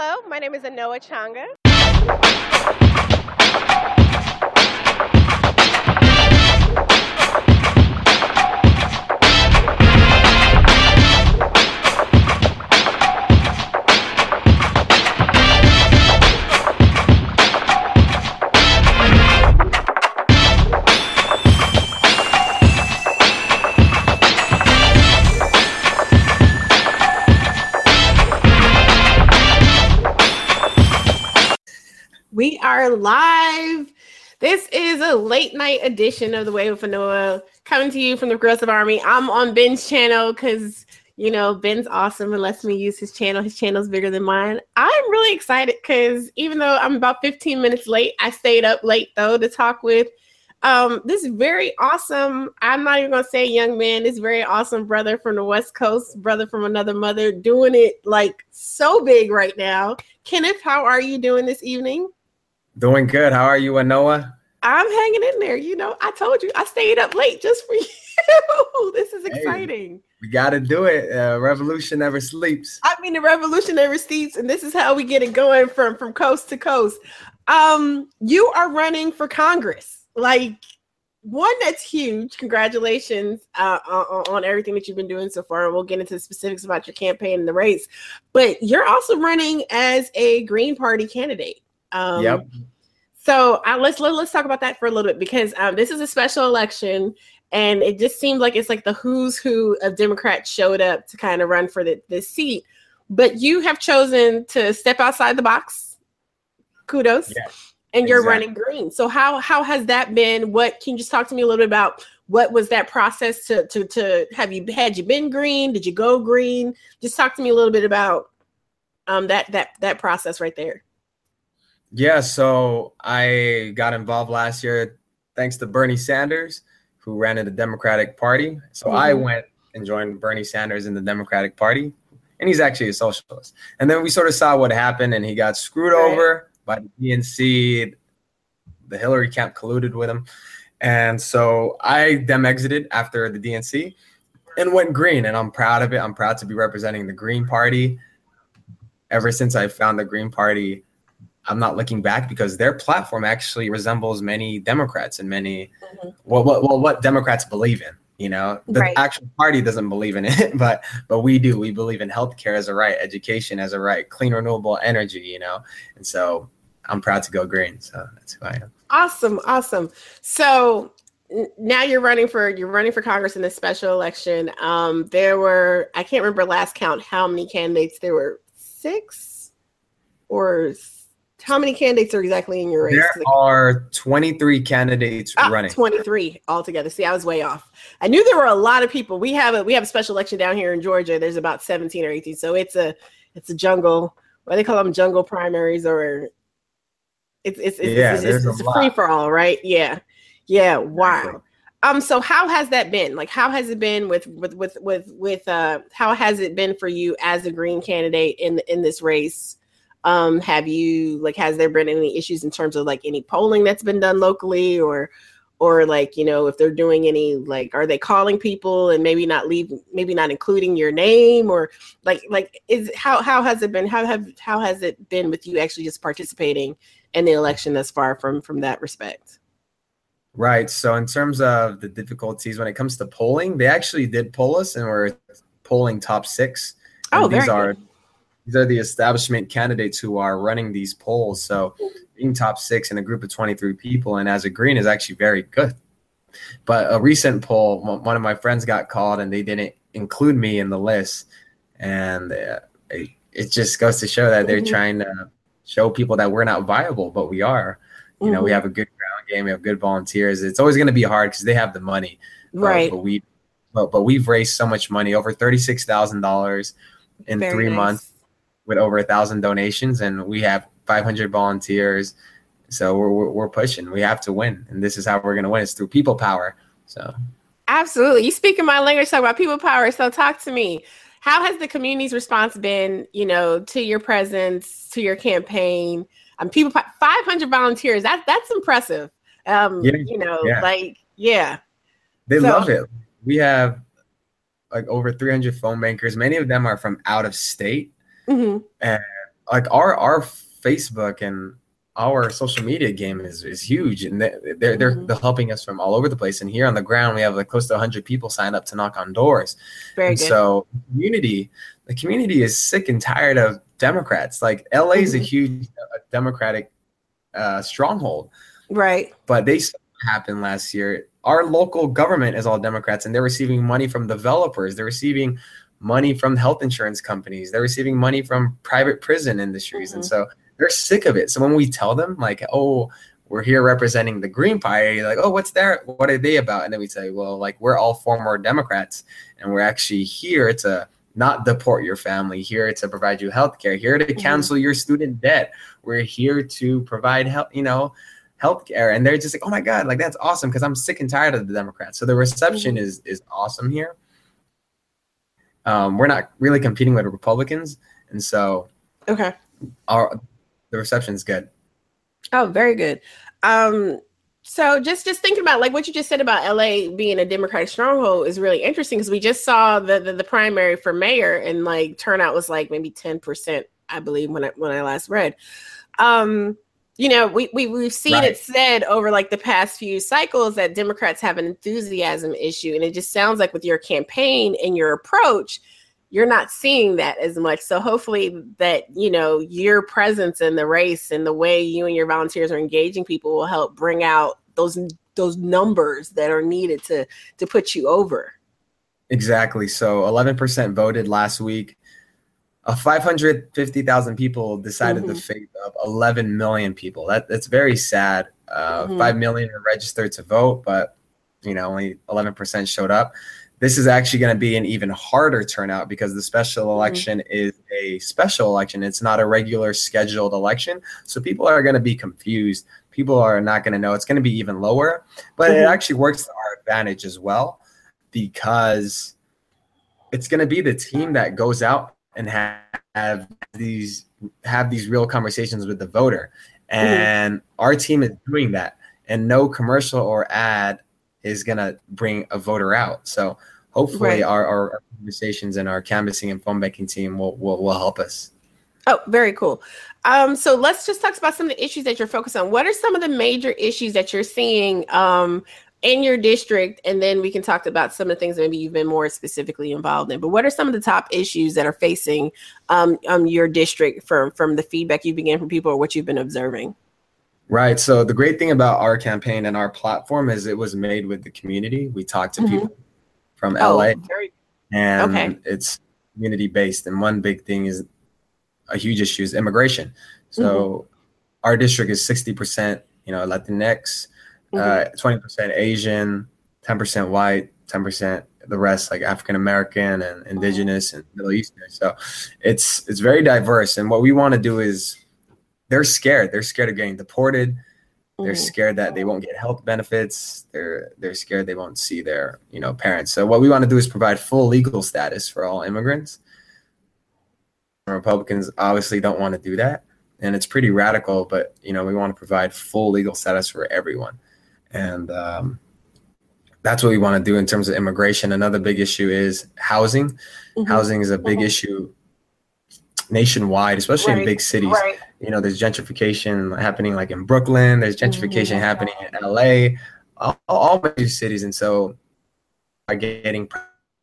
Hello, my name is Anoa Changa. Are live. This is a late night edition of the Way with Anoa coming to you from the Progressive Army. I'm on Ben's channel because you know Ben's awesome and lets me use his channel. His channel's bigger than mine. I'm really excited because even though I'm about 15 minutes late, I stayed up late though to talk with um this very awesome. I'm not even gonna say young man. This very awesome brother from the West Coast, brother from another mother, doing it like so big right now. Kenneth, how are you doing this evening? Doing good. How are you, Anoa? I'm hanging in there. You know, I told you I stayed up late just for you. this is exciting. Hey, we got to do it. Uh, revolution never sleeps. I mean, the revolution never sleeps, and this is how we get it going from from coast to coast. Um, you are running for Congress. Like one that's huge. Congratulations uh, on, on, everything that you've been doing so far. And we'll get into the specifics about your campaign and the race. But you're also running as a Green Party candidate. Um, yep. So uh, let's let, us let us talk about that for a little bit because um, this is a special election, and it just seems like it's like the who's who of Democrats showed up to kind of run for the, this seat. But you have chosen to step outside the box. Kudos. Yeah, and you're exactly. running green. So how how has that been? What can you just talk to me a little bit about? What was that process to to to have you had you been green? Did you go green? Just talk to me a little bit about um that that that process right there. Yeah, so I got involved last year thanks to Bernie Sanders, who ran in the Democratic Party. So mm-hmm. I went and joined Bernie Sanders in the Democratic Party, and he's actually a socialist. And then we sort of saw what happened, and he got screwed right. over by the DNC. The Hillary camp colluded with him. And so I dem exited after the DNC and went green. And I'm proud of it. I'm proud to be representing the Green Party. Ever since I found the Green Party, I'm not looking back because their platform actually resembles many Democrats and many mm-hmm. well, well, well, what Democrats believe in. You know, the right. actual party doesn't believe in it, but but we do. We believe in healthcare as a right, education as a right, clean renewable energy. You know, and so I'm proud to go green. So that's who I am. Awesome, awesome. So now you're running for you're running for Congress in this special election. Um, there were I can't remember last count how many candidates there were six or how many candidates are exactly in your race? There are 23 candidates ah, running. 23 altogether. See, I was way off. I knew there were a lot of people. We have a we have a special election down here in Georgia. There's about 17 or 18. So it's a it's a jungle. What do they call them jungle primaries or it's it's it's, yeah, it's, it's, it's a, a free for all, right? Yeah. Yeah. Wow. Um, so how has that been? Like, how has it been with with with with with uh how has it been for you as a green candidate in in this race? Um, have you like has there been any issues in terms of like any polling that's been done locally or or like you know if they're doing any like are they calling people and maybe not leave maybe not including your name or like like is how how has it been? How have how has it been with you actually just participating in the election thus far from from that respect? Right. So in terms of the difficulties when it comes to polling they actually did poll us and we're polling top six. Oh these are good these are the establishment candidates who are running these polls. So being top six in a group of 23 people and as a green is actually very good. But a recent poll, one of my friends got called and they didn't include me in the list. And uh, it, it, just goes to show that they're mm-hmm. trying to show people that we're not viable, but we are. You mm-hmm. know, we mm-hmm. have a good ground game, we have good volunteers. It's always going to be hard because they have the money. Right. But, but we but, but we've raised so much money, over $36,000 in very three nice. months with over a thousand donations, and we have 500 volunteers. So we're, we're, we're pushing. We have to win, and this is how we're going to win. It's through people power. So absolutely, you speak in my language. Talk about people power. So talk to me. How has the community's response been? You know, to your presence, to your campaign. Um, people, 500 volunteers. That's that's impressive. Um, yeah, you know, yeah. like yeah, they so, love it. We have like over 300 phone bankers. Many of them are from out of state. Mm-hmm. And like our our Facebook and our social media game is, is huge and they're they're, mm-hmm. they're helping us from all over the place and here on the ground we have like close to 100 people signed up to knock on doors Very and good. so community the community is sick and tired of democrats like la mm-hmm. is a mm-hmm. huge uh, democratic uh, stronghold right but they happened last year our local government is all democrats and they're receiving money from developers they're receiving money from health insurance companies they're receiving money from private prison industries mm-hmm. and so they're sick of it. So when we tell them like, oh, we're here representing the Green Party, like, oh, what's their what are they about? And then we say, well, like we're all former Democrats, and we're actually here to not deport your family, here to provide you health care, here to mm-hmm. cancel your student debt. We're here to provide help, you know, health care. And they're just like, oh my God, like that's awesome because I'm sick and tired of the Democrats. So the reception mm-hmm. is is awesome here. Um, we're not really competing with Republicans, and so okay, our the reception is good. Oh, very good. Um, so just just thinking about like what you just said about LA being a Democratic stronghold is really interesting because we just saw the, the, the primary for mayor and like turnout was like maybe ten percent, I believe when I when I last read. Um, you know, we, we we've seen right. it said over like the past few cycles that Democrats have an enthusiasm issue, and it just sounds like with your campaign and your approach, you're not seeing that as much. So hopefully that, you know, your presence in the race and the way you and your volunteers are engaging people will help bring out those those numbers that are needed to to put you over. Exactly. So 11% voted last week. Uh, 550,000 people decided mm-hmm. the fate of 11 million people. That that's very sad. Uh, mm-hmm. 5 million are registered to vote, but you know, only 11% showed up this is actually going to be an even harder turnout because the special mm-hmm. election mm-hmm. is a special election. It's not a regular scheduled election. So people are going to be confused. People are not going to know. It's going to be even lower, but mm-hmm. it actually works to our advantage as well because it's going to be the team that goes out and have, have these have these real conversations with the voter. And mm-hmm. our team is doing that. And no commercial or ad is going to bring a voter out. So hopefully right. our, our conversations and our canvassing and phone banking team will, will, will help us. Oh, very cool. Um, so let's just talk about some of the issues that you're focused on. What are some of the major issues that you're seeing um, in your district? And then we can talk about some of the things maybe you've been more specifically involved in. But what are some of the top issues that are facing um, um, your district from from the feedback you began from people or what you've been observing? Right. So the great thing about our campaign and our platform is it was made with the community. We talked to mm-hmm. people from oh, LA, very, and okay. it's community based. And one big thing is a huge issue is immigration. So mm-hmm. our district is sixty percent, you know, Latinx, uh, mm-hmm. twenty percent Asian, ten percent white, ten percent the rest like African American and Indigenous and Middle Eastern. So it's it's very diverse. And what we want to do is they're scared. They're scared of getting deported. They're mm-hmm. scared that they won't get health benefits. They're they're scared they won't see their you know parents. So what we want to do is provide full legal status for all immigrants. Republicans obviously don't want to do that, and it's pretty radical. But you know we want to provide full legal status for everyone, and um, that's what we want to do in terms of immigration. Another big issue is housing. Mm-hmm. Housing is a big mm-hmm. issue nationwide, especially right. in big cities. Right. You know, there's gentrification happening like in Brooklyn. There's gentrification mm-hmm. happening in LA, all, all major cities, and so are getting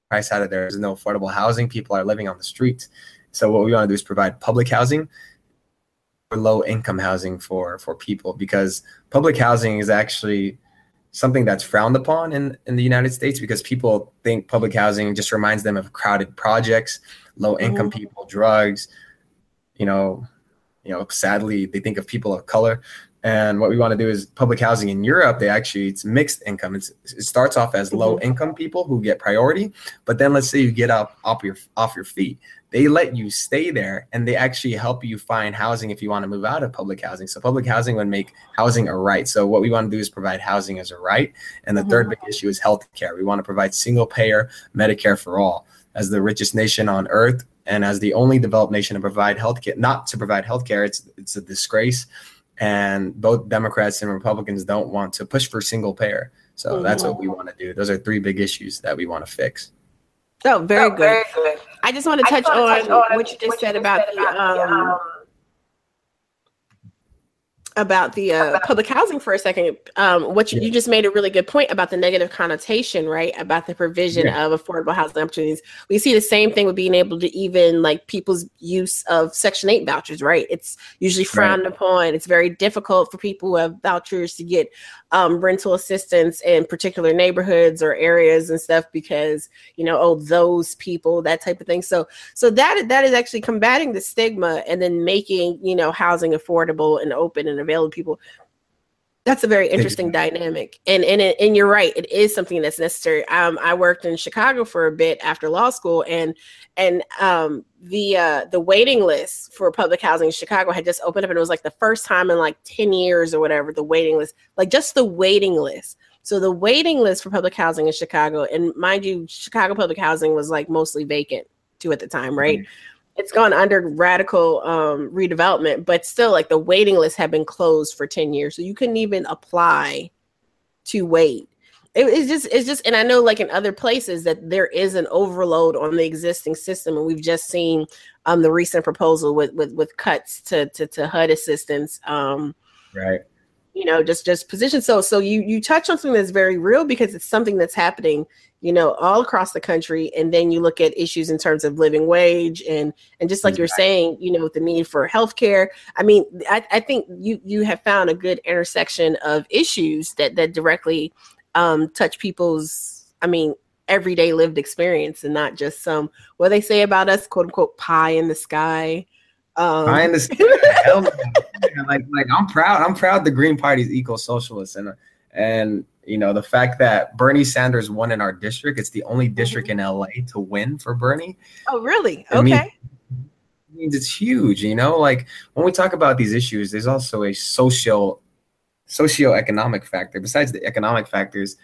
price out of there. There's no affordable housing. People are living on the streets. So what we want to do is provide public housing low income housing for for people because public housing is actually something that's frowned upon in, in the United States because people think public housing just reminds them of crowded projects low income mm-hmm. people, drugs, you know, you know, sadly they think of people of color. And what we want to do is public housing in Europe, they actually it's mixed income. It's, it starts off as low mm-hmm. income people who get priority, but then let's say you get up off your off your feet. They let you stay there and they actually help you find housing if you want to move out of public housing. So public housing would make housing a right. So what we want to do is provide housing as a right. And the mm-hmm. third big issue is health care. We want to provide single payer Medicare for all as the richest nation on earth and as the only developed nation to provide health care, not to provide healthcare, it's it's a disgrace. And both Democrats and Republicans don't want to push for single payer. So mm-hmm. that's what we want to do. Those are three big issues that we want to fix. Oh, very, oh, good. very good. I just want to touch, on, touch on, what you just said about, the, um, um, about the uh, public housing for a second. Um, what you, yeah. you, just made a really good point about the negative connotation, right? About the provision yeah. of affordable housing opportunities. We see the same thing with being able to even like people's use of Section 8 vouchers, right? It's usually frowned right. upon. It's very difficult for people who have vouchers to get um, rental assistance in particular neighborhoods or areas and stuff because, you know, oh, those people, that type of thing. So, so that that is actually combating the stigma and then making, you know, housing affordable and open and available people. That's a very interesting dynamic. And and and you're right it is something that's necessary. Um i worked in chicago for a bit after law school and and um the uh the waiting list for public housing in chicago had just opened up and it was like the first time in like 10 years or whatever the waiting list like just the waiting list. So the waiting list for public housing in chicago and mind you chicago public housing was like mostly vacant too at the time right? Mm-hmm it's gone under radical um, redevelopment, but still, like the waiting lists have been closed for ten years, so you couldn't even apply to wait. It, it's just, it's just, and I know, like in other places, that there is an overload on the existing system, and we've just seen um, the recent proposal with with with cuts to to, to HUD assistance. Um, right you know just just position. So so you you touch on something that's very real because it's something that's happening you know all across the country. And then you look at issues in terms of living wage and and just like exactly. you're saying you know the need for healthcare. I mean I, I think you you have found a good intersection of issues that that directly um touch people's i mean everyday lived experience and not just some what they say about us quote unquote pie in the sky um, I understand. like, like I'm proud. I'm proud the Green Party's eco-socialist, and and you know the fact that Bernie Sanders won in our district. It's the only district in LA to win for Bernie. Oh, really? Okay. Means, means it's huge. You know, like when we talk about these issues, there's also a social, socio-economic factor. Besides the economic factors,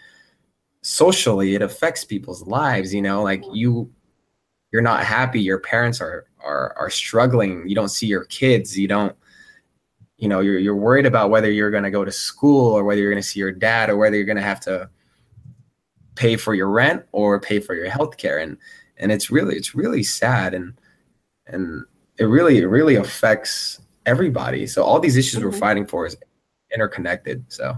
socially, it affects people's lives. You know, like you you're not happy your parents are are are struggling you don't see your kids you don't you know you're you're worried about whether you're going to go to school or whether you're going to see your dad or whether you're going to have to pay for your rent or pay for your health care and and it's really it's really sad and and it really it really affects everybody. So all these issues mm-hmm. we're fighting for is interconnected. So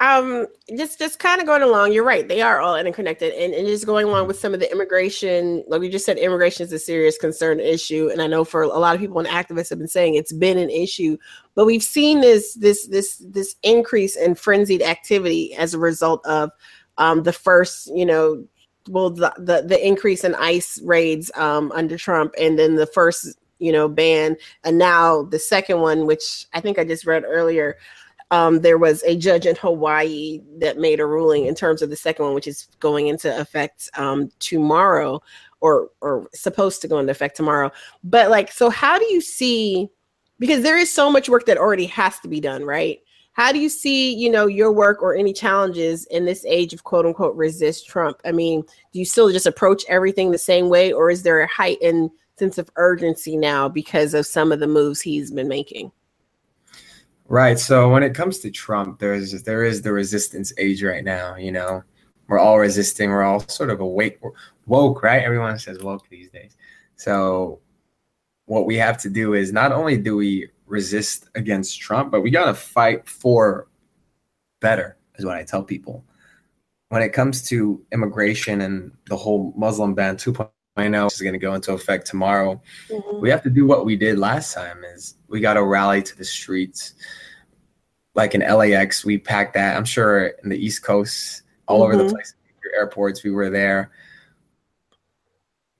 um just just kind of going along you're right they are all interconnected and, and just going along with some of the immigration like we just said immigration is a serious concern issue and i know for a lot of people and activists have been saying it's been an issue but we've seen this this this this increase in frenzied activity as a result of um the first you know well the the, the increase in ice raids um under trump and then the first you know ban and now the second one which i think i just read earlier um, there was a judge in Hawaii that made a ruling in terms of the second one, which is going into effect um, tomorrow, or or supposed to go into effect tomorrow. But like, so how do you see? Because there is so much work that already has to be done, right? How do you see, you know, your work or any challenges in this age of quote unquote resist Trump? I mean, do you still just approach everything the same way, or is there a heightened sense of urgency now because of some of the moves he's been making? Right. So when it comes to Trump, there is there is the resistance age right now. You know, we're all resisting. We're all sort of awake, woke. Right. Everyone says woke these days. So what we have to do is not only do we resist against Trump, but we got to fight for better. Is what I tell people. When it comes to immigration and the whole Muslim ban 2.0 is going to go into effect tomorrow, mm-hmm. we have to do what we did last time. Is we got to rally to the streets like in LAX, we packed that. I'm sure in the East Coast, all mm-hmm. over the mm-hmm. place, airports, we were there.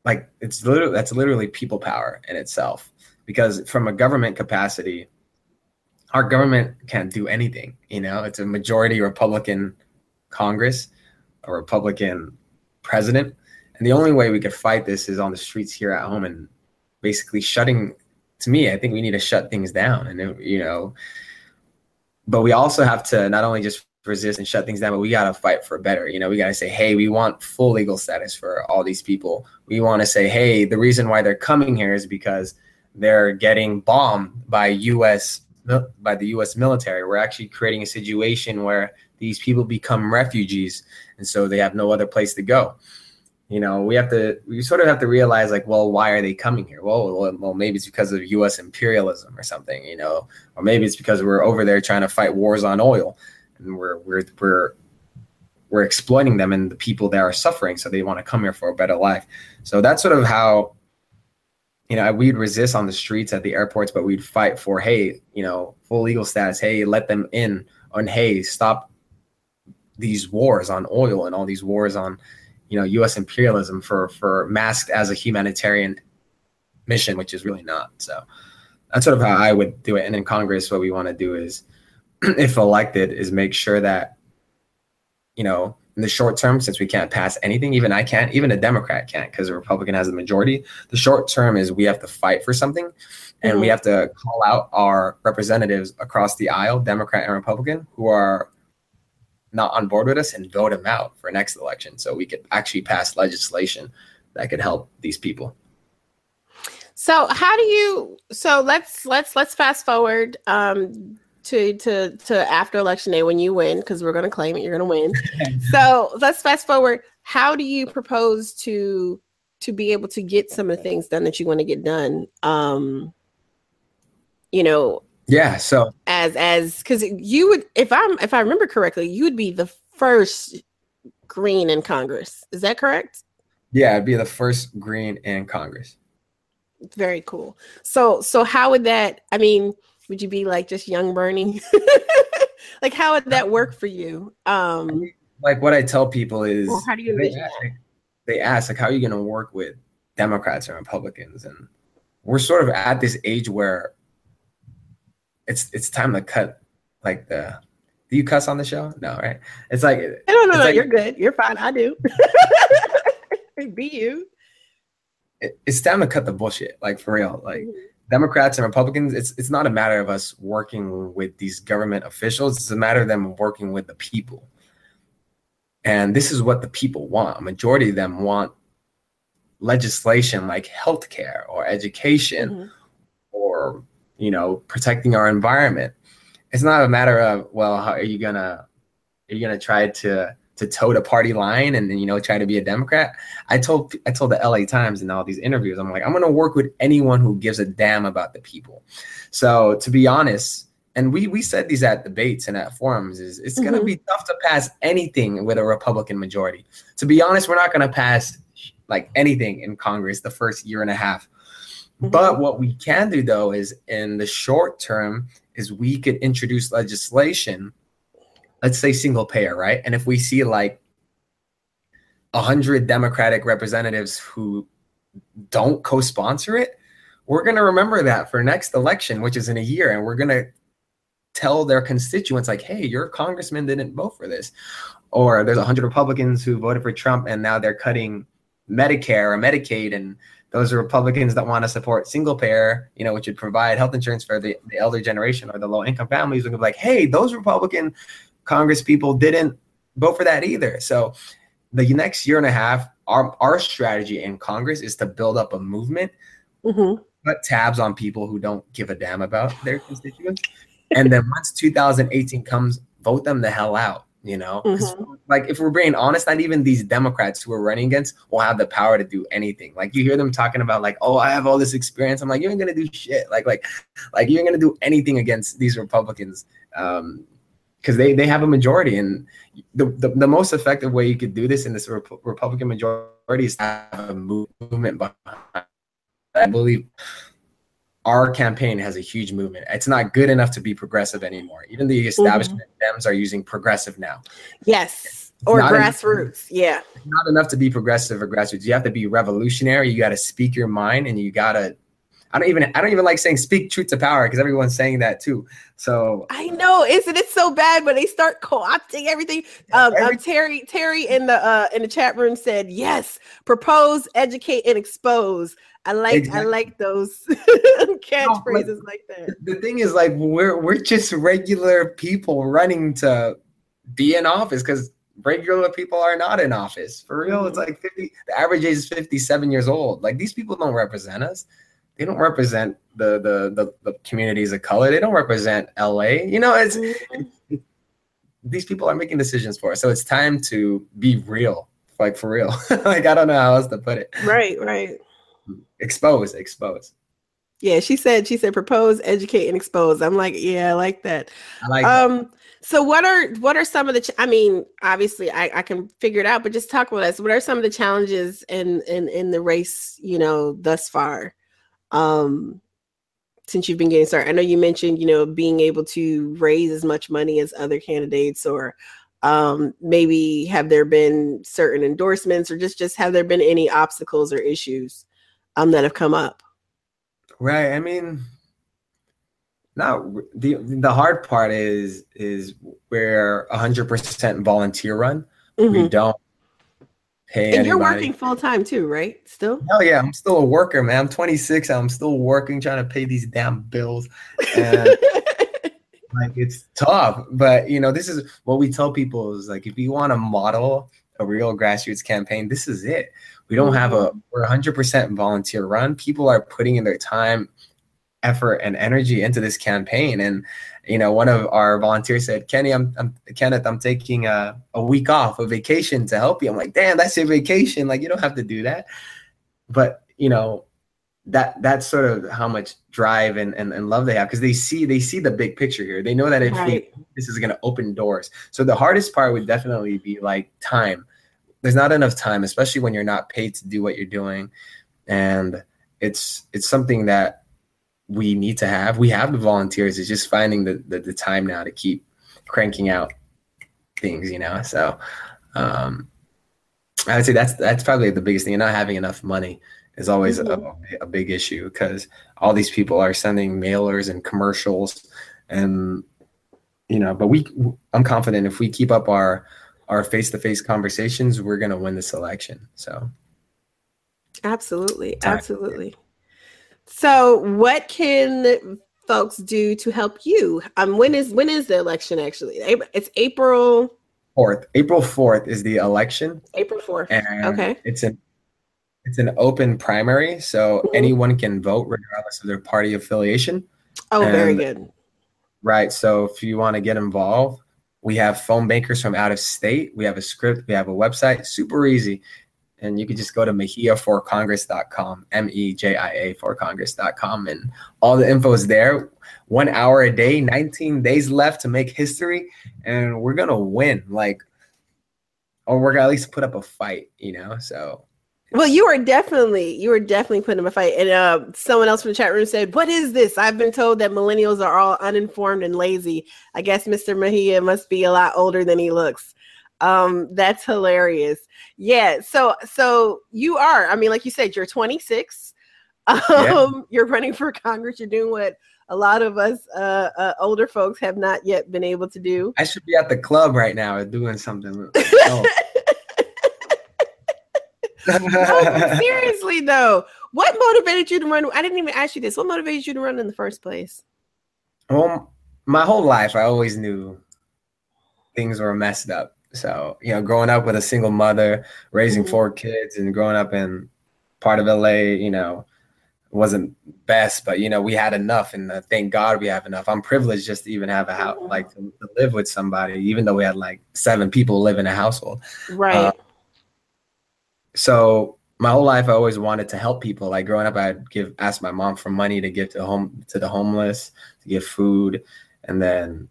Like it's literally that's literally people power in itself. Because from a government capacity, our government can't do anything. You know, it's a majority Republican Congress, a Republican president, and the only way we could fight this is on the streets here at home and basically shutting. To me, I think we need to shut things down, and you know, but we also have to not only just resist and shut things down, but we got to fight for better. You know, we got to say, hey, we want full legal status for all these people. We want to say, hey, the reason why they're coming here is because they're getting bombed by U.S. by the U.S. military. We're actually creating a situation where these people become refugees, and so they have no other place to go. You know, we have to we sort of have to realize like, well, why are they coming here? Well, well, maybe it's because of U.S. imperialism or something, you know, or maybe it's because we're over there trying to fight wars on oil, and we're we're we're we're exploiting them and the people that are suffering, so they want to come here for a better life. So that's sort of how, you know, we'd resist on the streets at the airports, but we'd fight for, hey, you know, full legal status. Hey, let them in. On hey, stop these wars on oil and all these wars on you know U.S. imperialism for for masked as a humanitarian mission, which is really not. So that's sort of how I would do it. And in Congress, what we want to do is, if elected, is make sure that you know in the short term, since we can't pass anything, even I can't, even a Democrat can't, because a Republican has the majority. The short term is we have to fight for something, and mm-hmm. we have to call out our representatives across the aisle, Democrat and Republican, who are not on board with us and vote him out for next election so we could actually pass legislation that could help these people. So how do you so let's let's let's fast forward um to to to after election day when you win because we're going to claim it you're going to win. So let's fast forward. How do you propose to to be able to get some of the things done that you want to get done? Um you know yeah. So as as because you would, if I'm if I remember correctly, you would be the first green in Congress. Is that correct? Yeah, I'd be the first green in Congress. Very cool. So so how would that? I mean, would you be like just young Bernie? like how would that work for you? Um like what I tell people is well, how do you they ask, they ask like how are you going to work with Democrats and Republicans and we're sort of at this age where it's it's time to cut like the do you cuss on the show? No, right? It's like I don't know. No, like, you're good. You're fine. I do. Be you. It, it's time to cut the bullshit. Like for real. Like mm-hmm. Democrats and Republicans, it's it's not a matter of us working with these government officials. It's a matter of them working with the people. And this is what the people want. A majority of them want legislation like healthcare or education mm-hmm. or you know, protecting our environment. It's not a matter of, well, how are you gonna are you gonna try to to toe the party line and, you know try to be a Democrat? I told I told the LA Times in all these interviews, I'm like, I'm gonna work with anyone who gives a damn about the people. So to be honest, and we we said these at debates and at forums is it's mm-hmm. to be tough to pass anything with a republican majority to be honest we're not to pass like anything in congress the first year and a half Mm-hmm. But what we can do though is in the short term is we could introduce legislation, let's say single payer, right? And if we see like a hundred Democratic representatives who don't co-sponsor it, we're gonna remember that for next election, which is in a year, and we're gonna tell their constituents like, "Hey, your congressman didn't vote for this," or there's a hundred Republicans who voted for Trump and now they're cutting Medicare or Medicaid and those are Republicans that want to support single payer, you know, which would provide health insurance for the, the elder generation or the low income families. Would be like, hey, those Republican Congress people didn't vote for that either. So the next year and a half, our our strategy in Congress is to build up a movement, mm-hmm. put tabs on people who don't give a damn about their constituents, and then once 2018 comes, vote them the hell out you know? Mm-hmm. like if we're being honest not even these democrats who are running against will have the power to do anything. Like you hear them talking about like oh i have all this experience. I'm like you ain't gonna do shit. Like like like you ain't gonna do anything against these republicans um because they they have a majority. And the, the, the most effective way you could do this in this Rep- republican majority is to have a movement behind i believe our campaign has a huge movement. It's not good enough to be progressive anymore. Even the establishment mm-hmm. Dems are using progressive now. Yes. or grassroots. Enough, yeah. Not enough to be progressive or grassroots. You have to be revolutionary. You got to speak your mind and you got to I don't even I don't even like saying speak truth to power because everyone's saying that too. So I know, isn't it so bad when they start co-opting everything? Um, Every- um, Terry Terry in the uh, in the chat room said yes, propose, educate, and expose. I like exactly. I like those catchphrases no, like that. The thing is, like we're we're just regular people running to be in office because regular people are not in office. For real, mm-hmm. it's like 50 the average age is 57 years old. Like these people don't represent us. They don't represent the the the, the communities of color. They don't represent LA. You know, it's mm-hmm. these people are making decisions for us. So it's time to be real like for real. like I don't know how else to put it. Right, right. Expose, expose. Yeah, she said she said propose, educate, and expose. I'm like, yeah, I like that. I like um that. so what are what are some of the ch- i mean obviously I, I can figure it out but just talk with us what are some of the challenges in in in the race you know thus far um since you've been getting started i know you mentioned you know being able to raise as much money as other candidates or um maybe have there been certain endorsements or just just have there been any obstacles or issues um that have come up Right. I mean, not the the hard part is is we're hundred percent volunteer run. We Mhm. don't pay and you're working full-time too right still Hell yeah, I'm still a worker, man. I'm 26. I'm still working, trying to pay these damn bills. And like it's tough. But you know, this is what we tell people is like if you want to model a real grassroots campaign, this is it. We don't have a mm-hmm. we're 100% volunteer run. People are putting in their time, effort, and energy into this campaign. And you know, one of our volunteers said, "Kenny, I'm, I'm Kenneth, I'm taking a, a week off, a vacation to help you." I'm like, "Damn, that's your vacation. Like, you don't have to do that." But you know, that that's sort of how much drive and, and, and love they have because they see they see the big picture here. They know that if Right. they, this is going to open doors. So the hardest part would definitely be like time. There's not enough time, especially when you're not paid to do what you're doing, and it's it's something that we need to have. We have the volunteers. It's just finding the the, the time now to keep cranking out things, you know. So um, I would say that's that's probably the biggest thing. And not having enough money is always a, a big issue because all these people are sending mailers and commercials, and you know. But we, I'm confident if we keep up our our face to face conversations, we're gonna win this election. So Absolutely. Absolutely. So what can folks do to help you? Um when is when is the election actually? It's April fourth, April fourth is the election, April 4th. Okay. it's an it's an open primary, so Mhm. anyone can vote regardless of their party affiliation. Oh, very good. Right. So if you want to get involved, we have phone bankers from out of state. We have a script. We have a website. Super easy. And you can just go to mejiaforcongress.com, M E J I A for congress.com. And all the info is there. One hour a day, 19 days left to make history. And we're to win. Like, or we're to at least put up a fight, you know? So Well, you are definitely you are definitely putting up a fight. And uh, someone else from the chat room said, "What is this? I've been told that millennials are all uninformed and lazy. I guess Mr. Mejia must be a lot older than he looks." Um, that's hilarious. Yeah. So so you are. I mean, like you said, you're 26. Um, Yeah. you're running for Congress. You're doing what a lot of us uh, uh, older folks have not yet been able to do. I should be at the club right now doing something. Oh. No, seriously though, what motivated you to run? I didn't even ask you this. What motivated you to run in the first place? Well, my whole life, I always knew things were messed up. So, you know, growing up with a single mother, raising Mhm. four kids, and growing up in part of LA, you know, wasn't best, but you know, we had enough, and uh, thank God we have enough. I'm privileged just to even have a house, Mhm. like to, to live with somebody, even though we had like seven people live in a household. Right. Uh, so my whole life I always wanted to help people. Like growing up, I'd give ask my mom for money to give to home to the homeless, to give food, and then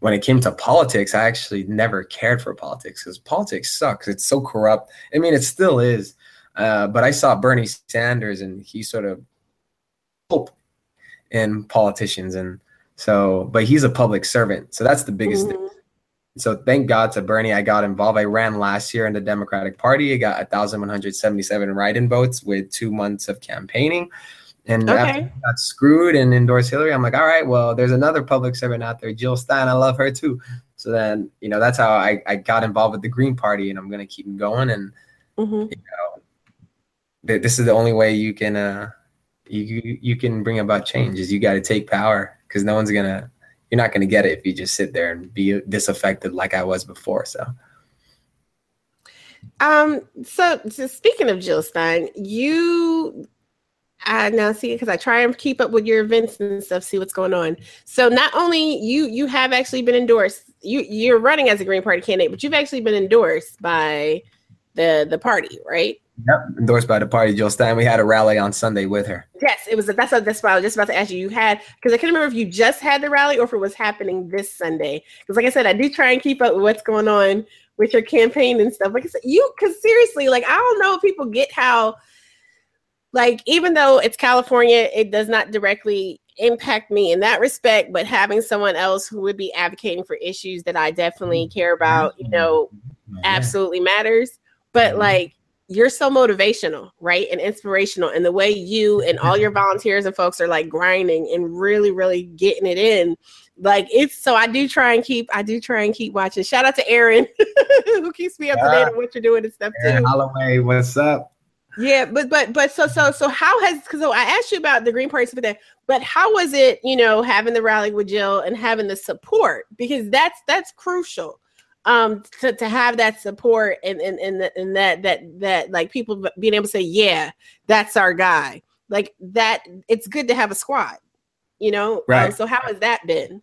when it came to politics, I actually never cared for politics because politics sucks. It's so corrupt. I mean, it still is. Uh, but I saw Bernie Sanders, and he sort of hope in politicians, and so. But he's a public servant, so that's the biggest thing Mhm. so thank God to Bernie, I got involved. I ran last year in the Democratic Party. I got 1,177 write-in votes with two months of campaigning. And after Okay. I got screwed and endorsed Hillary, I'm like, all right, well, there's another public servant out there, Jill Stein. I love her too. So then, you know, that's how I, I got involved with the Green Party, and I'm going to keep going. And Mhm. th- this is the only way you can uh, you you- you can bring about change is you got to take power because no one's gonna you're not gonna get it if you just sit there and be disaffected like I was before. So Um. So, so speaking of Jill Stein, you. I now see because I try and keep up with your events and stuff, see what's going on. So not only you you have actually been endorsed. You you're running as a Green Party candidate, but you've actually been endorsed by the the party, right? Yep, endorsed by the party, Jill Stein. We had a rally on Sunday with her. Yes, it was. That's that's what I was just about to ask you. You had because I can't remember if you just had the rally or if it was happening this Sunday. Because like I said, I do try and keep up with what's going on with your campaign and stuff. Like I said, you because seriously, like I don't know if people get how, like even though it's California, it does not directly impact me in that respect. But having someone else who would be advocating for issues that I definitely care about, you know, absolutely matters. But mm-hmm. like you're so motivational, right? And inspirational. And the way you and all your volunteers and folks are like grinding and really, really getting it in. Like it's so I do try and keep I do try and keep watching. Shout out to Aaron who keeps me up to date on what you're doing and stuff Aaron too. Holloway, what's up? Yeah, but but but so so so how has because so I asked you about the Green Party for that, but how was it, you know, having the rally with Jill and having the support? Because that's that's crucial um to, to have that support and and and, and that that that like people being able to say yeah that's our guy. Like that it's good to have a squad you know? Right. Um, so how has that been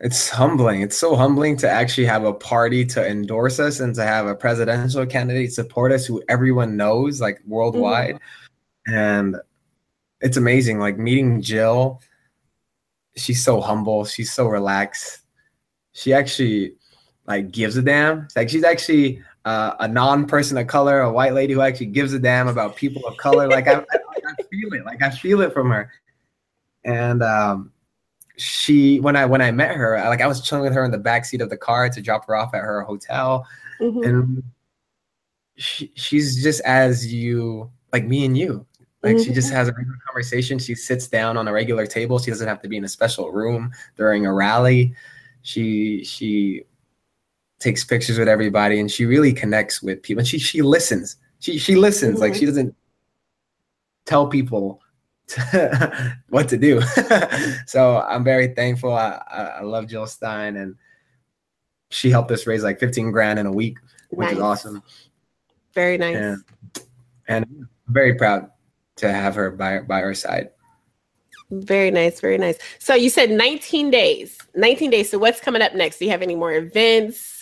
it's humbling it's so humbling to actually have a party to endorse us and to have a presidential candidate support us who everyone knows like worldwide mm-hmm. and it's amazing like meeting jill she's so humble she's so relaxed she actually like gives a damn. It's like she's actually uh, a non-person of color, a white lady who actually gives a damn about people of color. Like I, I, I feel it. Like I feel it from her. And um, she, when I when I met her, I, like I was chilling with her in the back seat of the car to drop her off at her hotel, mm-hmm. and she, she's just as you, like me and you. Like mm-hmm. she just mm-hmm. has a regular conversation. She sits down on a regular table. She doesn't have to be in a special room during a rally. She she takes pictures with everybody and she really connects with people and she she listens she she listens mm-hmm. like she doesn't tell people what to do so i'm very thankful I, I love jill stein and she helped us raise like 15 grand in a week which nice. is awesome very nice and, and I'm very proud to have her by by our side very nice, very nice. So you said 19 days. 19 days. So what's coming up next? Do you have any more events?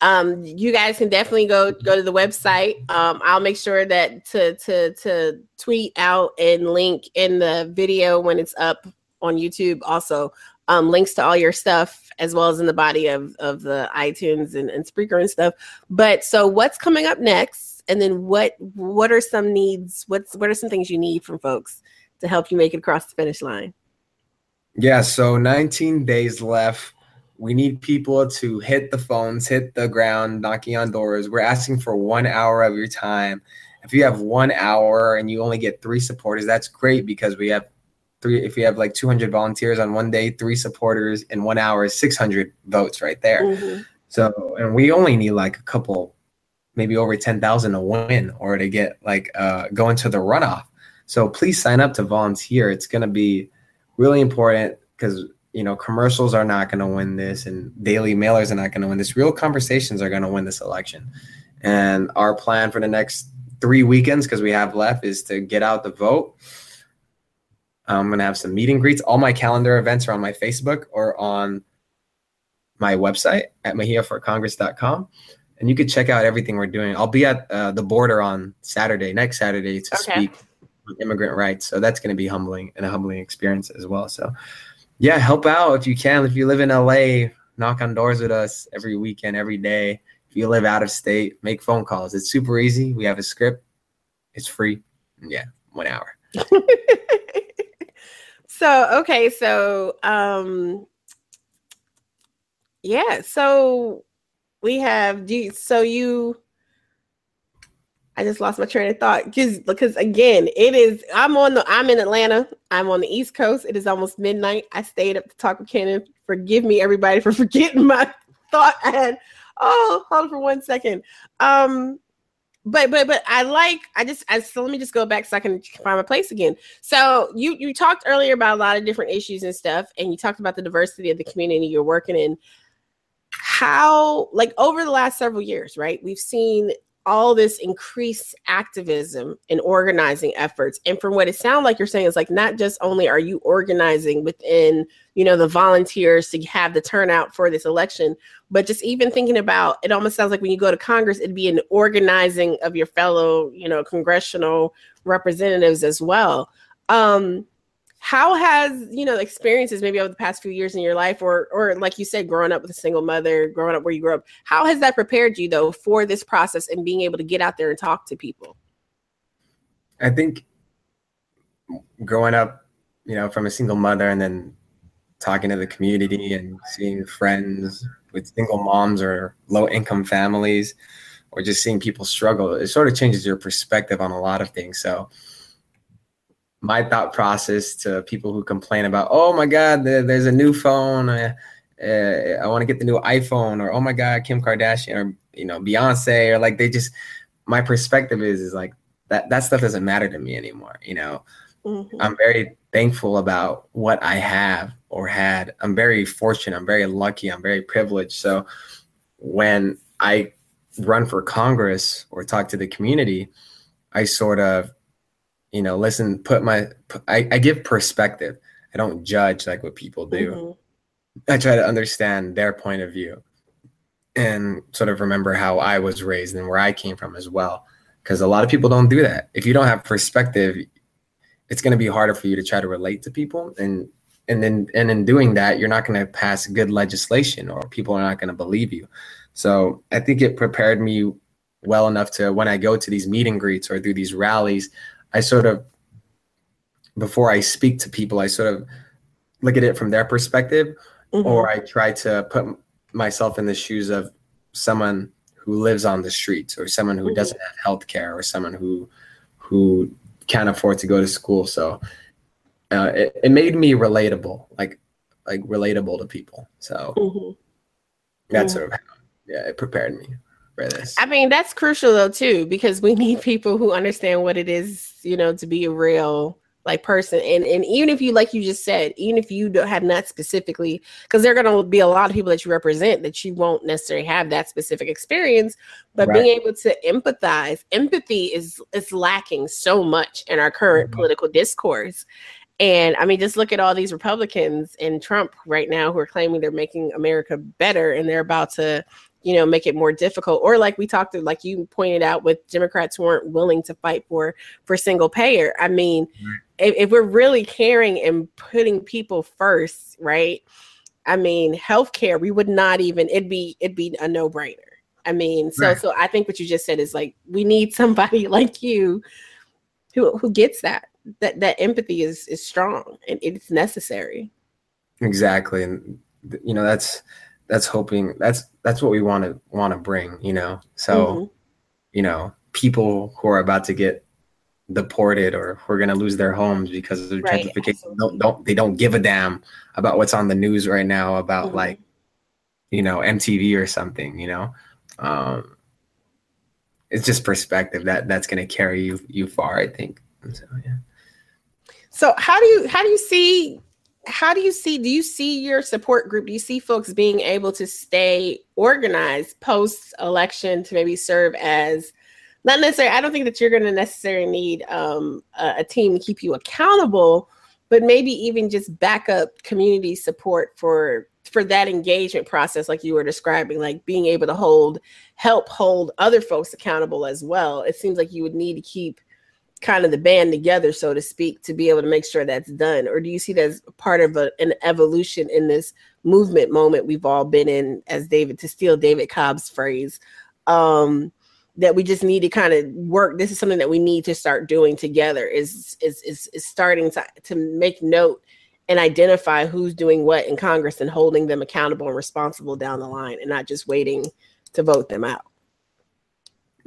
Um, you guys can definitely go go to the website. Um, I'll make sure that to to to tweet out and link in the video when it's up on YouTube. Also, um, links to all your stuff as well as in the body of of the iTunes and, and Spreaker and stuff. But so, what's coming up next? And then what what are some needs? What's what are some things you need from folks to help you make it across the finish line? Yeah, so 19 days left we need people to hit the phones, hit the ground, knocking on doors. We're asking for one hour of your time. If you have one hour and you only get three supporters, that's great because we have three. If you have like 200 volunteers on one day, three supporters in one hour is 600 votes right there. Mm-hmm. So, and we only need like a couple, maybe over 10,000 to win or to get like uh, go into the runoff. So please sign up to volunteer. It's going to be really important because you know, commercials are not going to win this and daily mailers are not going to win this. Real conversations are going to win this election. And our plan for the next three weekends, because we have left, is to get out the vote. I'm going to have some meet and greets. All my calendar events are on my Facebook or on my website at mejiaforcongress.com. And you could check out everything we're doing. I'll be at uh, the border on Saturday, next Saturday, to okay. speak on immigrant rights. So that's going to be humbling and a humbling experience as well. So yeah, help out if you can. If you live in LA, knock on doors with us every weekend, every day. If you live out of state, make phone calls. It's super easy. We have a script. It's free. Yeah, one hour. so okay, so um yeah, so we have do you, so you I just lost my train of thought because because again, it is I'm on the I'm in Atlanta. I'm on the East Coast. It is almost midnight. I stayed up to talk with Kenan. Forgive me, everybody, for forgetting my thought. I had oh, hold on for one second. Um, but but but I like I just I so let me just go back so I can find my place again. So you you talked earlier about a lot of different issues and stuff, and you talked about the diversity of the community you're working in. How like over the last several years, right? We've seen all this increased activism and organizing efforts. And from what it sounds like you're saying is like not just only are you organizing within, you know, the volunteers to have the turnout for this election, but just even thinking about it almost sounds like when you go to Congress, it'd be an organizing of your fellow, you know, congressional representatives as well. Um, how has you know experiences maybe over the past few years in your life or or like you said growing up with a single mother growing up where you grew up how has that prepared you though for this process and being able to get out there and talk to people? I think growing up you know from a single mother and then talking to the community and seeing friends with single moms or low income families or just seeing people struggle it sort of changes your perspective on a lot of things. So my thought process to people who complain about, oh my God, there's a new phone. Uh, uh, I want to get the new iPhone, or oh my God, Kim Kardashian, or you know Beyonce, or like they just. My perspective is is like that that stuff doesn't matter to me anymore. You know, mm-hmm. I'm very thankful about what I have or had. I'm very fortunate. I'm very lucky. I'm very privileged. So when I run for Congress or talk to the community, I sort of you know, listen, put my, I, I give perspective. I don't judge like what people do. Mm-hmm. I try to understand their point of view and sort of remember how I was raised and where I came from as well. Because a lot of people don't do that. If you don't have perspective, it's going to be harder for you to try to relate to people. And and then and in doing that, you're not going to pass good legislation, or people are not going to believe you. So I think it prepared me well enough to when I go to these meet and greets or do these rallies, I sort of before I speak to people, I sort of look at it from their perspective, mm-hmm. or I try to put myself in the shoes of someone who lives on the streets, or someone who mm-hmm. doesn't have health care, or someone who who can't afford to go to school. So uh, it, it made me relatable, like like relatable to people. So mm-hmm. that's sort of how, yeah, it prepared me for this. I mean, that's crucial though too, because we need people who understand what it is, you know, to be a real like person. And and even if you, like you just said, even if you don't have not specifically, because there are going to be a lot of people that you represent that you won't necessarily have that specific experience, but right. being able to empathize, empathy is is lacking so much in our current mm-hmm. political discourse. And I mean, just look at all these Republicans and Trump right now who are claiming they're making America better and they're about to you know make it more difficult. Or like we talked to like you pointed out with democrats who weren't willing to fight for for single payer. I mean right. if, if, we're really caring and putting people first right? I mean healthcare we would not even it'd be it'd be a no-brainer. I mean so right. so i think what you just said is like we need somebody like you who who gets that that that empathy is is strong and it's necessary. Exactly. And you know that's that's hoping that's that's what we want to want to bring you know? So mm-hmm. you know people who are about to get deported or who are going to lose their homes because of right, gentrification don't, don't they don't give a damn about what's on the news right now about mm-hmm. like you know mtv or something you know? Um it's just perspective that that's going to carry you you far i think. So yeah. So how do you how do you see how do you see do you see your support group do you see folks being able to stay organized post election to maybe serve as not necessarily i don't think that you're going to necessarily need um, a, a, team to keep you accountable but maybe even just backup community support for for that engagement process like you were describing like being able to hold help hold other folks accountable as well. It seems like you would need to keep kind of the band together, so to speak, to be able to make sure that's done? Or do you see that as part of a, an evolution in this movement moment we've all been in, as David, to steal David Cobb's phrase, um, that we just need to kind of work. This is something that we need to start doing together is, is, is, is starting to, to make note and identify who's doing what in Congress and holding them accountable and responsible down the line and not just waiting to vote them out.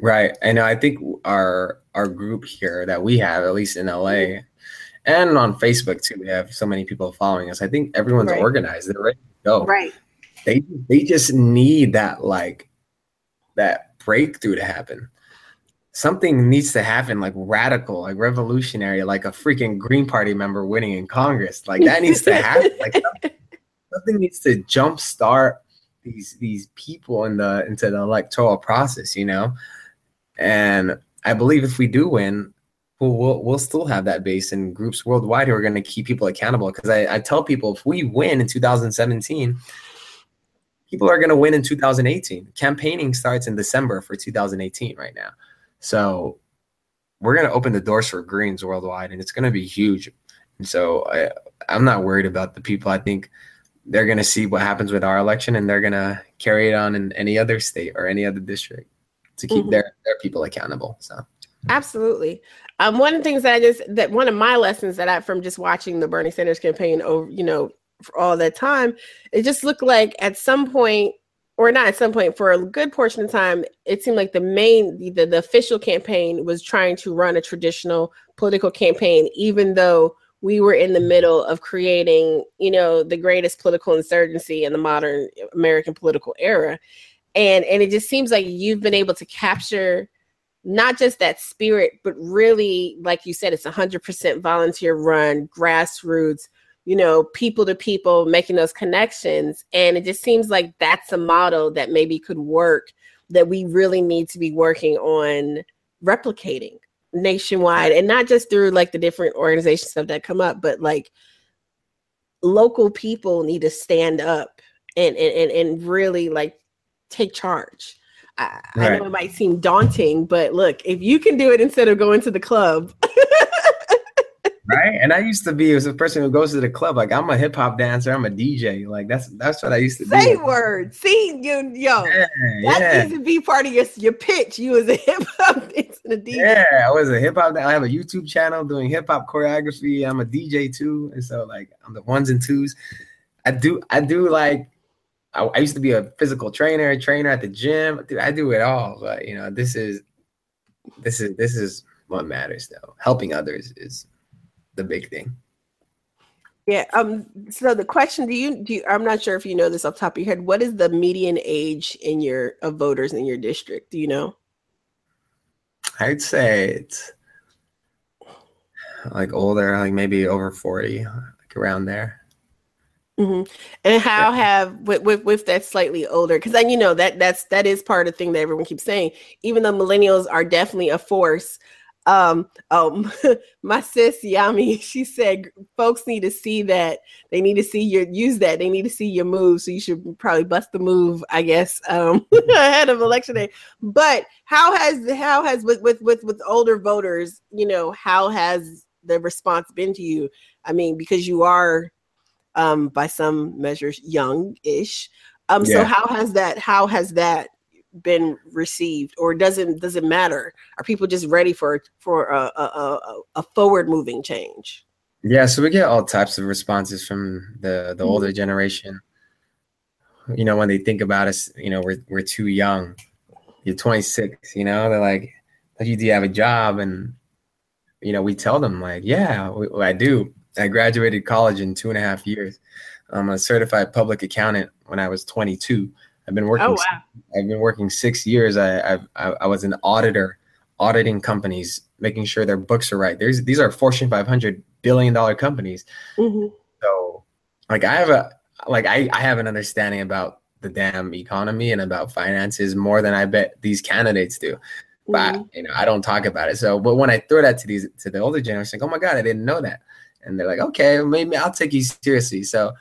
Right. And I think our our group here that we have, at least in LA, mm-hmm. and on Facebook too, we have so many people following us. I think everyone's right. organized. They're ready to go. Right. They they just need that like that breakthrough to happen. Something needs to happen like radical, like revolutionary, like a freaking Green Party member winning in Congress. Like that needs to happen. Like something, something needs to jumpstart these these people in the into the electoral process, you know And I believe if we do win, we'll, we'll, we'll still have that base and groups worldwide who are going to keep people accountable. Because I, I tell people if we win in 2017, people are going to win in 2018. Campaigning starts in December for 2018 right now. So we're going to open the doors for Greens worldwide and it's going to be huge. And so I, I'm not worried about the people. I think they're going to see what happens with our election and they're going to carry it on in any other state or any other district to keep mm-hmm. their, their people accountable. So absolutely. Um, one of the things that I just that one of my lessons that I from just watching the Bernie Sanders campaign over, you know, for all that time, it just looked like at some point, or not at some point, for a good portion of time, it seemed like the main the, the official campaign was trying to run a traditional political campaign, even though we were in the middle of creating, you know, the greatest political insurgency in the modern American political era. And and it just seems like you've been able to capture not just that spirit, but really, like you said, it's a hundred percent volunteer run, grassroots, you know, people to people making those connections. And it just seems like that's a model that maybe could work that we really need to be working on replicating nationwide and not just through like the different organizations stuff that come up but like local people need to stand up and and and, really like take charge I, right. I know it might seem daunting but look if you can do it instead of going to the club right? And I used to be as a person who goes to the club. Like I'm a hip hop dancer. I'm a DJ. Like that's that's what I used to say. Word. See you, yo. Yeah, that yeah. needs to be part of your your pitch. You as a hip hop dancer a DJ. Yeah, I was a hip hop. Dancer. I have a YouTube channel doing hip hop choreography. I'm a DJ too, and so like I'm the ones and twos. I do I do like I, I used to be a physical trainer, a trainer at the gym. Dude, I do it all. But you know, this is this is this is what matters though. Helping others is the big thing. Yeah. Um. So the question: Do you do? You, I'm not sure if you know this off top of your head. What is the median age in your of voters in your district? Do you know? I'd say it's like older, like maybe over forty, like around there. Mm-hmm. And how have with, with with that slightly older? Because then you know that that's that is part of the thing that everyone keeps saying. Even though millennials are definitely a force, um um my sis yami she said folks need to see that they need to see your use that they need to see your move so you should probably bust the move i guess um ahead of election day but how has how has with with with with older voters you know how has the response been to you i mean because you are um by some measures young-ish. Um yeah. so how has that how has that been received? Or doesn't does it matter? Are people just ready for for a, a, a forward moving change? Yeah so we get all types of responses from the the mm-hmm. older generation. You know when they think about us you know we're, we're too young. You're 26 you know? They're like you do you have a job? And you know we tell them like yeah i do i graduated college in two and a half years i'm a certified public accountant when i was 22 I've been working. Oh, wow. I've been working six years. I, I I was an auditor, auditing companies, making sure their books are right. There's these are Fortune 500 billion dollar companies. Mm-hmm. So, like I have a like I I have an understanding about the damn economy and about finances more than I bet these candidates do. But mm-hmm. you know, I don't talk about it. So, but when I throw that to these to the older generation, like, oh my god, I didn't know that, and they're like, okay, maybe I'll take you seriously. So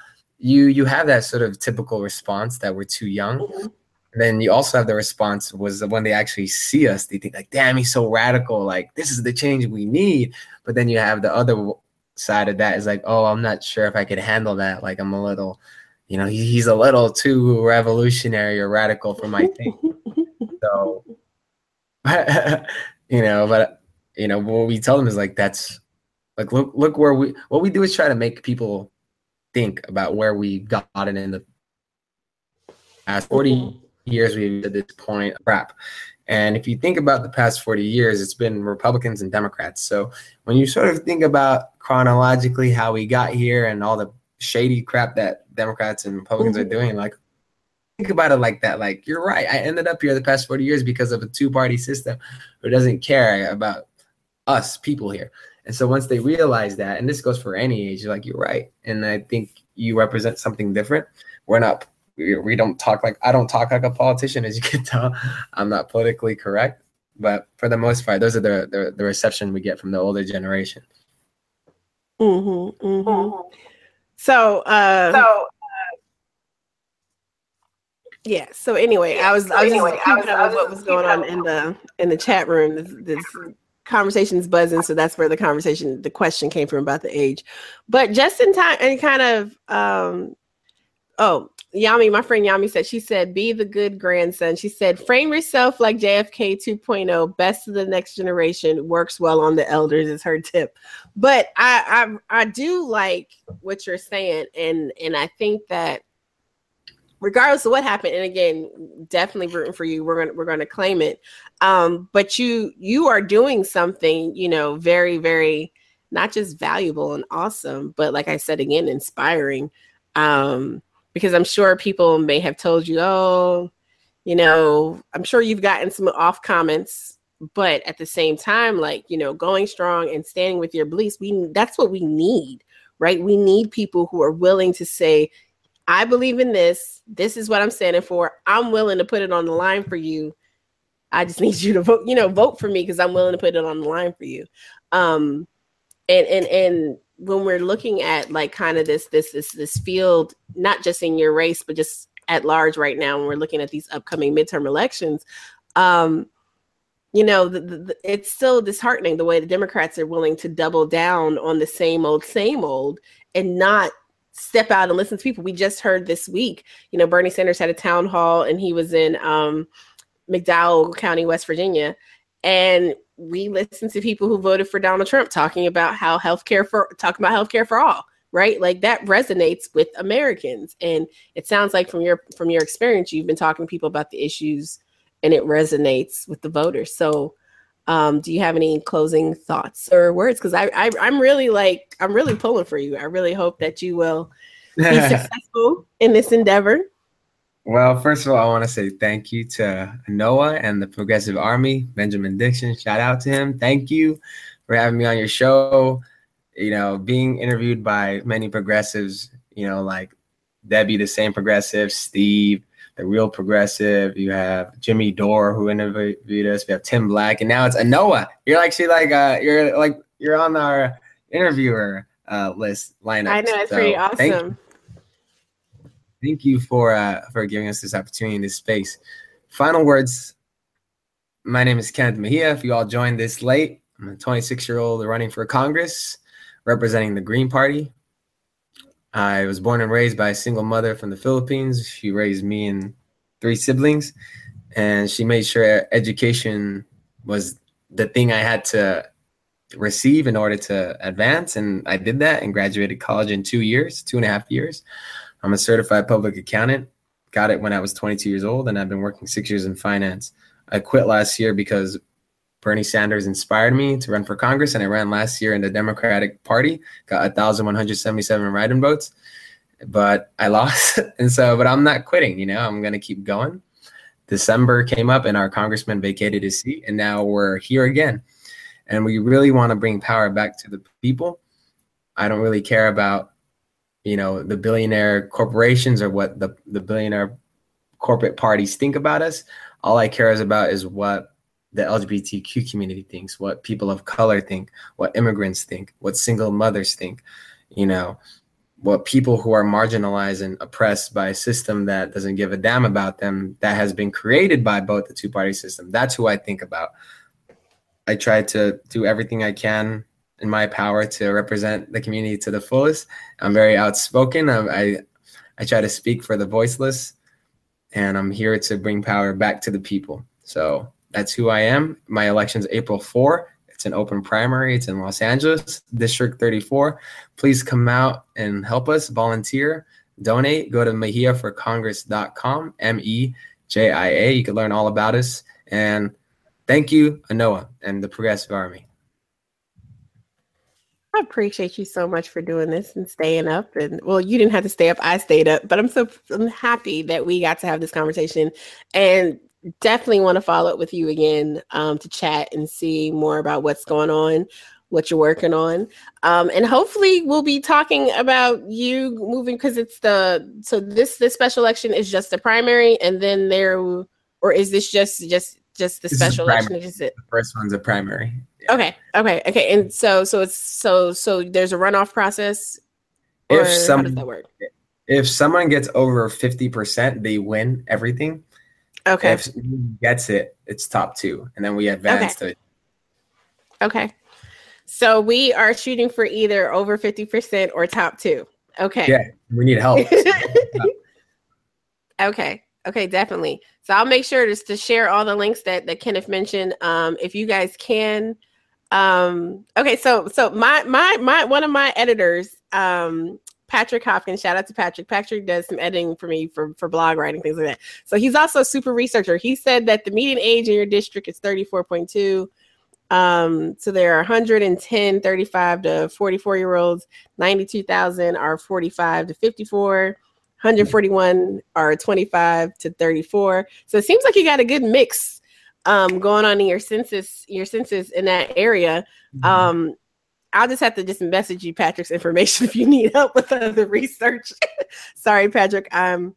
you you have that sort of typical response that we're too young. Mm-hmm. Then you also have the response was when they actually see us, they think like, "Damn, he's so radical! Like this is the change we need." But then you have the other side of that is like, "Oh, I'm not sure if I could handle that. Like I'm a little, you know, he, he's a little too revolutionary or radical for my thing." so, you know, but you know what we tell them is like, "That's like look look where we what we do is try to make people think about where we've gotten in the past 40 years we've at this point crap. And if you think about the past 40 years it's been republicans and democrats. So when you sort of think about chronologically how we got here and all the shady crap that democrats and republicans mm-hmm. are doing like think about it like that. Like you're right. I ended up here the past 40 years because of a two-party system who doesn't care about us people here and so once they realize that, and this goes for any age, you're like you're right, and I think you represent something different. We're not, we, we don't talk like I don't talk like a politician, as you can tell. I'm not politically correct, but for the most part, those are the the, the reception we get from the older generation. Mm-hmm, mm-hmm. So, uh, so yeah. So anyway, yeah. I was so I was anyway, just keeping up with what was going on in the in the chat room. This, this conversation's buzzing, so that's where the conversation, the question came from about the age. But just in time, and kind of, um, oh, Yami, my friend Yami said she said, "Be the good grandson." She said, "Frame yourself like JFK 2.0, best of the next generation. Works well on the elders." Is her tip. But I I I do like what you're saying, and and I think that regardless of what happened and again definitely rooting for you we're gonna we're gonna claim it. Um but you you are doing something you know very very not just valuable and awesome but like i said again inspiring. Um because i'm sure people may have told you oh you know i'm sure you've gotten some off comments but at the same time like you know going strong and standing with your beliefs we that's what we need right? We need people who are willing to say I believe in this. This is what I'm standing for. I'm willing to put it on the line for you. I just need you to vote, you know, vote for me because I'm willing to put it on the line for you. Um, and and and when we're looking at like kind of this this this this field, not just in your race, but just at large right now, when we're looking at these upcoming midterm elections, um, you know, the, the, it's still disheartening the way the Democrats are willing to double down on the same old, same old, and not step out and listen to people. We just heard this week, you know, Bernie Sanders had a town hall and he was in um, McDowell County, West Virginia. And we listened to people who voted for Donald Trump talking about how healthcare for talking about healthcare for all, right? Like that resonates with Americans. And it sounds like from your from your experience, you've been talking to people about the issues and it resonates with the voters. So um, do you have any closing thoughts or words? Because I, I I'm really like I'm really pulling for you. I really hope that you will be successful in this endeavor. Well, first of all, I want to say thank you to Noah and the Progressive Army, Benjamin Dixon. Shout out to him. Thank you for having me on your show. You know, being interviewed by many progressives, you know, like Debbie, the Sane Progressive, Steve, the real progressive. You have Jimmy Dore who interviewed us. We have Tim Black, and now it's Anoa. You're actually like uh, you're like you're on our interviewer uh, list lineup. I know it's so pretty awesome. Thank, thank you for uh, for giving us this opportunity in this space. Final words. My name is Kenneth Mejia. If you all joined this late, I'm a 26 year old running for Congress, representing the Green Party. I was born and raised by a single mother from the Philippines. She raised me and three siblings, and she made sure education was the thing I had to receive in order to advance. And I did that and graduated college in two years, two and a half years. I'm a certified public accountant. Got it when I was 22 years old, and I've been working six years in finance. I quit last year because Bernie Sanders inspired me to run for Congress, and I ran last year in the Democratic Party, got 1,177 write-in votes, but I lost. and so, but I'm not quitting. You know, I'm going to keep going. December came up, and our congressman vacated his seat, and now we're here again. And we really want to bring power back to the people. I don't really care about, you know, the billionaire corporations or what the, the billionaire corporate parties think about us. All I care is about is what the LGBTQ community thinks, what people of color think, what immigrants think, what single mothers think, you know, what people who are marginalized and oppressed by a system that doesn't give a damn about them that has been created by both the two party system. That's who I think about. I try to do everything I can in my power to represent the community to the fullest. I'm very outspoken. I, I, I try to speak for the voiceless, and I'm here to bring power back to the people. So that's who I am. My election's April 4. It's an open primary. It's in Los Angeles, District 34. Please come out and help us, volunteer, donate. Go to mejiaforcongress.com, M E J I A. You can learn all about us. And thank you, Anoa and the Progressive Army. I appreciate you so much for doing this and staying up. And well, you didn't have to stay up; I stayed up. But I'm so I'm happy that we got to have this conversation. And definitely want to follow up with you again um, to chat and see more about what's going on what you're working on um, and hopefully we'll be talking about you moving because it's the so this this special election is just the primary and then there or is this just just just the special election? Is it the first one's a primary? Yeah. Okay, okay, okay. And so, so it's so so there's a runoff process. If some if someone gets over fifty percent, they win everything. Okay. If gets it, it's top two, and then we advance okay. to. Okay. So we are shooting for either over fifty percent or top two. Okay. Yeah, we need help. okay. Okay, definitely. So I'll make sure just to share all the links that that Kenneth mentioned. Um, if you guys can. Um, okay, so so my my my one of my editors, um, Patrick Hopkins. Shout out to Patrick. Patrick does some editing for me for for blog writing things like that. So he's also a super researcher. He said that the median age in your district is thirty four point two. Um, so there are 110 35 to 44 year olds, 92,000 are 45 to 54. 141 are 25 to 34. So it seems like you got a good mix um, going on in your census, your census in that area. Mm-hmm. Um, I'll just have to just message you Patrick's information if you need help with the research. Sorry, Patrick. Um,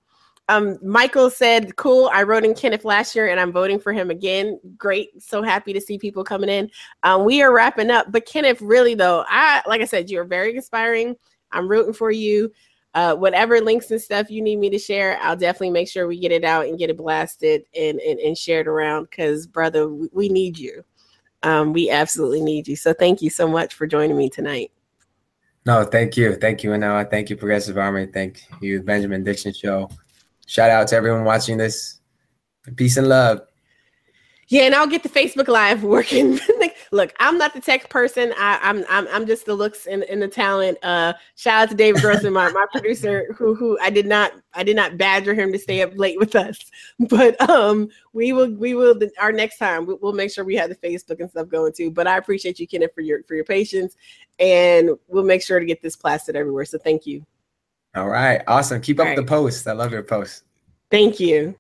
um, Michael said, "Cool. I wrote in Kenneth last year, and I'm voting for him again. Great. So happy to see people coming in. Um, we are wrapping up, but Kenneth, really though, I like I said, you're very inspiring. I'm rooting for you uh, whatever links and stuff you need me to share, I'll definitely make sure we get it out and get it blasted and, and, and shared around because, brother, we need you. Um, we absolutely need you. So thank you so much for joining me tonight. No, thank you. Thank you, Anoa. Thank you, Progressive Army. Thank you, Benjamin Dixon Show. Shout out to everyone watching this. Peace and love. Yeah, and I'll get the Facebook Live working. Look, I'm not the tech person. I, am I'm, I'm I'm just the looks and, and the talent. Uh, shout out to David Grossman, my, my producer, who who I did not I did not badger him to stay up late with us, but um we will we will our next time we'll make sure we have the Facebook and stuff going too. But I appreciate you, Kenneth, for your for your patience, and we'll make sure to get this plastered everywhere. So thank you. All right, awesome. Keep up right. the posts. I love your posts. Thank you.